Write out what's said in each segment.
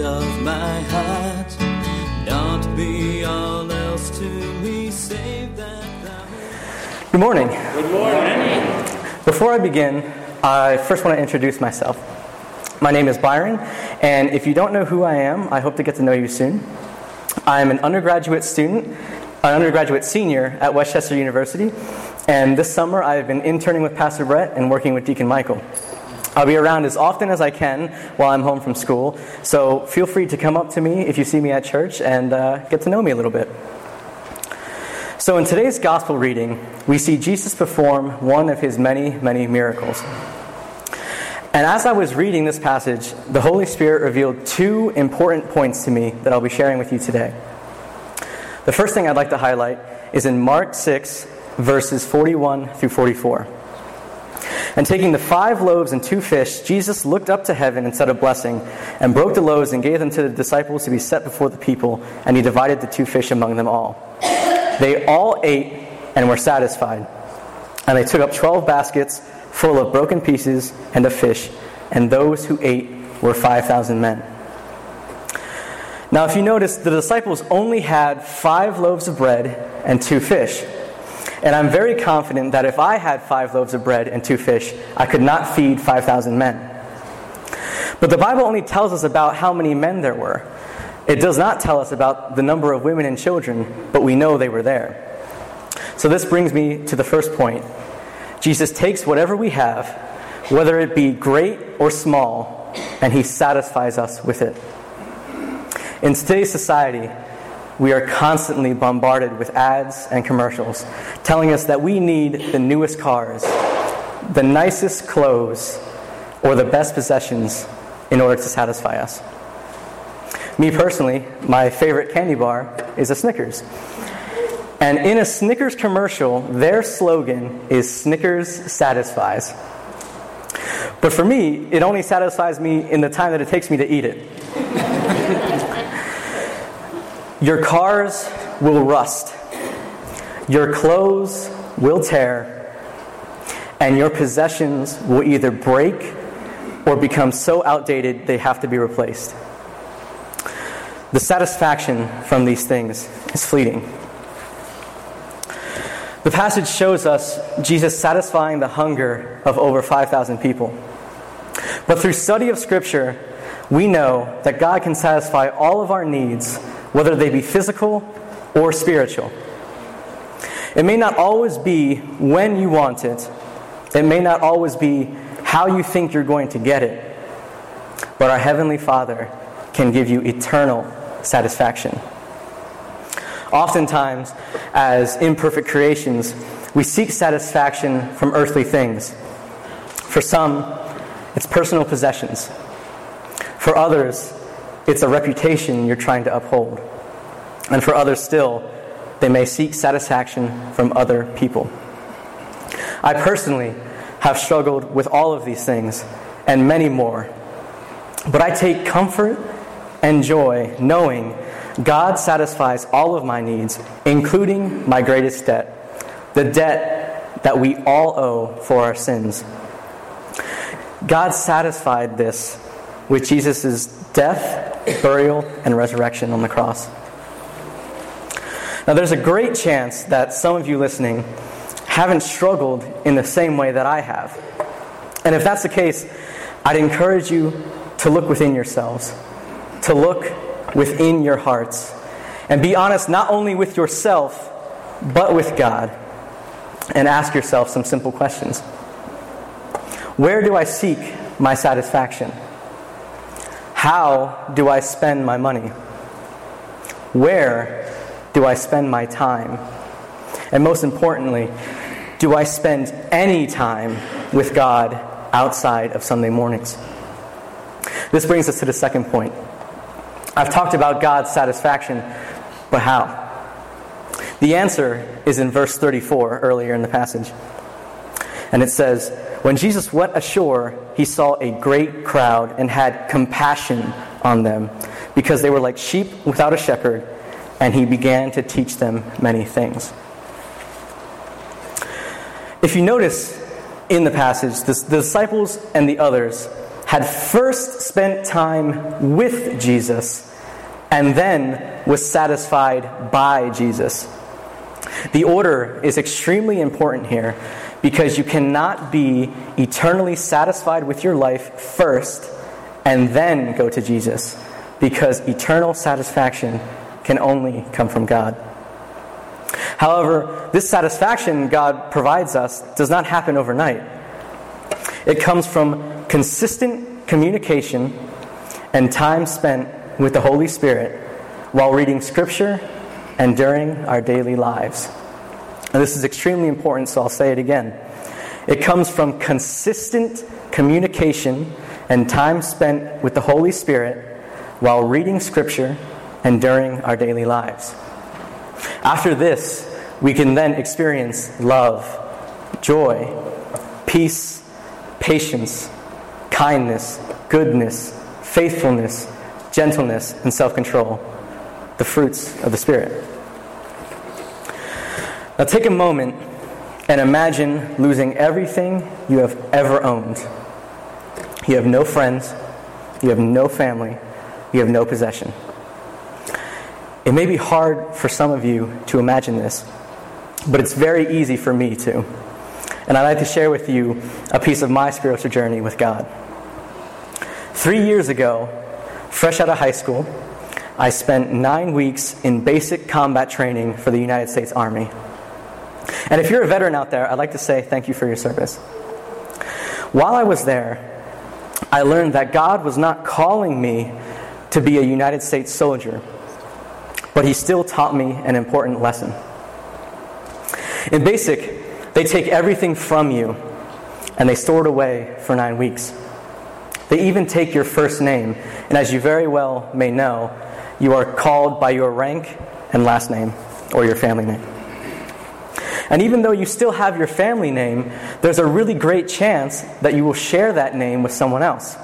Lord of my heart. Not be all else to me, save that thou. Good morning. Good morning. Before I begin, I first want to introduce myself. My name is Byron, and if you don't know who I am, I hope to get to know you soon. I'm an undergraduate student, an undergraduate senior at West Chester University, and this summer I've been interning with Pastor Brett and working with Deacon Michael. I'll be around as often as I can while I'm home from school, so feel free to come up to me if you see me at church and uh, get to know me a little bit. So, in today's gospel reading, we see Jesus perform one of his many, many miracles. And as I was reading this passage, the Holy Spirit revealed two important points to me that I'll be sharing with you today. The first thing I'd like to highlight is in Mark 6, verses 41 through 44. And taking the five loaves and two fish, Jesus looked up to heaven and said a blessing, and broke the loaves and gave them to the disciples to be set before the people, and he divided the two fish among them all. They all ate and were satisfied. And they took up twelve baskets full of broken pieces and of fish, and those who ate were 5,000 men. Now, if you notice, the disciples only had five loaves of bread and two fish. And I'm very confident that if I had five loaves of bread and two fish, I could not feed 5,000 men. But the Bible only tells us about how many men there were. It does not tell us about the number of women and children, but we know they were there. So this brings me to the first point. Jesus takes whatever we have, whether it be great or small, and he satisfies us with it. In today's society, we are constantly bombarded with ads and commercials telling us that we need the newest cars, the nicest clothes, or the best possessions in order to satisfy us. Me personally, my favorite candy bar is a Snickers. And in a Snickers commercial, their slogan is Snickers satisfies. But for me, it only satisfies me in the time that it takes me to eat it. Your cars will rust, your clothes will tear, and your possessions will either break or become so outdated they have to be replaced. The satisfaction from these things is fleeting. The passage shows us Jesus satisfying the hunger of over 5,000 people. But through study of Scripture, we know that God can satisfy all of our needs, whether they be physical or spiritual. It may not always be when you want it, it may not always be how you think you're going to get it, but our Heavenly Father can give you eternal satisfaction. Oftentimes, as imperfect creations, we seek satisfaction from earthly things. For some, it's personal possessions. For others, it's a reputation you're trying to uphold. And for others still, they may seek satisfaction from other people. I personally have struggled with all of these things and many more. But I take comfort and joy knowing God satisfies all of my needs, including my greatest debt the debt that we all owe for our sins. God satisfied this with Jesus' death, burial, and resurrection on the cross. Now, there's a great chance that some of you listening haven't struggled in the same way that I have. And if that's the case, I'd encourage you to look within yourselves, to look within your hearts. And be honest not only with yourself, but with God. And ask yourself some simple questions Where do I seek my satisfaction? How do I spend my money? Where do I spend my time? And most importantly, do I spend any time with God outside of Sunday mornings? This brings us to the second point. I've talked about God's satisfaction, but how? The answer is in verse 34 earlier in the passage. And it says, When Jesus went ashore, he saw a great crowd and had compassion on them because they were like sheep without a shepherd, and he began to teach them many things. If you notice in the passage, the, disciples and the others had first spent time with Jesus and then was satisfied by Jesus. The order is extremely important here because you cannot be eternally satisfied with your life first and then go to Jesus because eternal satisfaction can only come from God. However, this satisfaction God provides us does not happen overnight. It comes from consistent communication and time spent with the Holy Spirit while reading Scripture and during our daily lives. And this is extremely important, so I'll say it again. It comes from consistent communication and time spent with the Holy Spirit while reading Scripture and during our daily lives. After this, we can then experience love, joy, peace, patience, kindness, goodness, faithfulness, gentleness, and self control, the fruits of the Spirit. Now take a moment and imagine losing everything you have ever owned. You have no friends, you have no family, you have no possession. It may be hard for some of you to imagine this, but it's very easy for me to. And I'd like to share with you a piece of my spiritual journey with God. Three years ago, fresh out of high school, I spent nine weeks in basic combat training for the United States Army. And if you're a veteran out there, I'd like to say thank you for your service. While I was there, I learned that God was not calling me to be a United States soldier, but He still taught me an important lesson. In basic, they take everything from you and they store it away for nine weeks. They even take your first name, and as you very well may know, you are called by your rank and last name or your family name. And even though you still have your family name, there's a really great chance that you will share that name with someone else.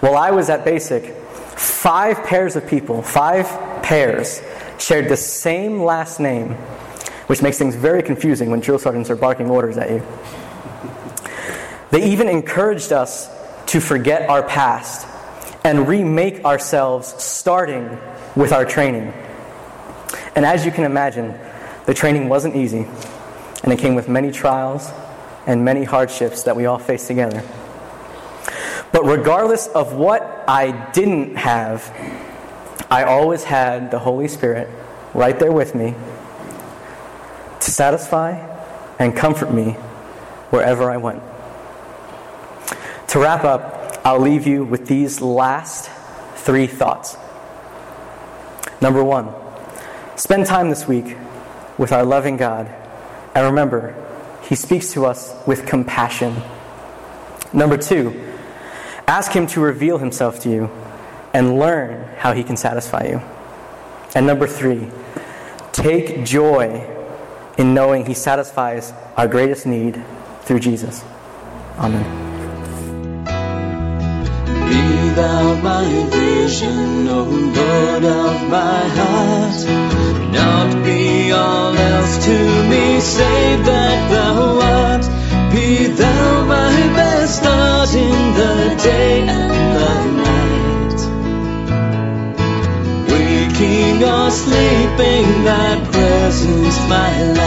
While I was at Basic, five pairs of people, five pairs, shared the same last name, which makes things very confusing when drill sergeants are barking orders at you. They even encouraged us to forget our past and remake ourselves starting with our training. And as you can imagine, the training wasn't easy, and it came with many trials and many hardships that we all face together. But regardless of what I didn't have, I always had the Holy Spirit right there with me to satisfy and comfort me wherever I went. To wrap up, I'll leave you with these last three thoughts. Number one, spend time this week with our loving God and remember, He speaks to us with compassion. Number two, ask Him to reveal Himself to you and learn how He can satisfy you. And number three, take joy in knowing He satisfies our greatest need through Jesus. Amen. Be thou my vision, O Lord of my heart, Or thy presence my light.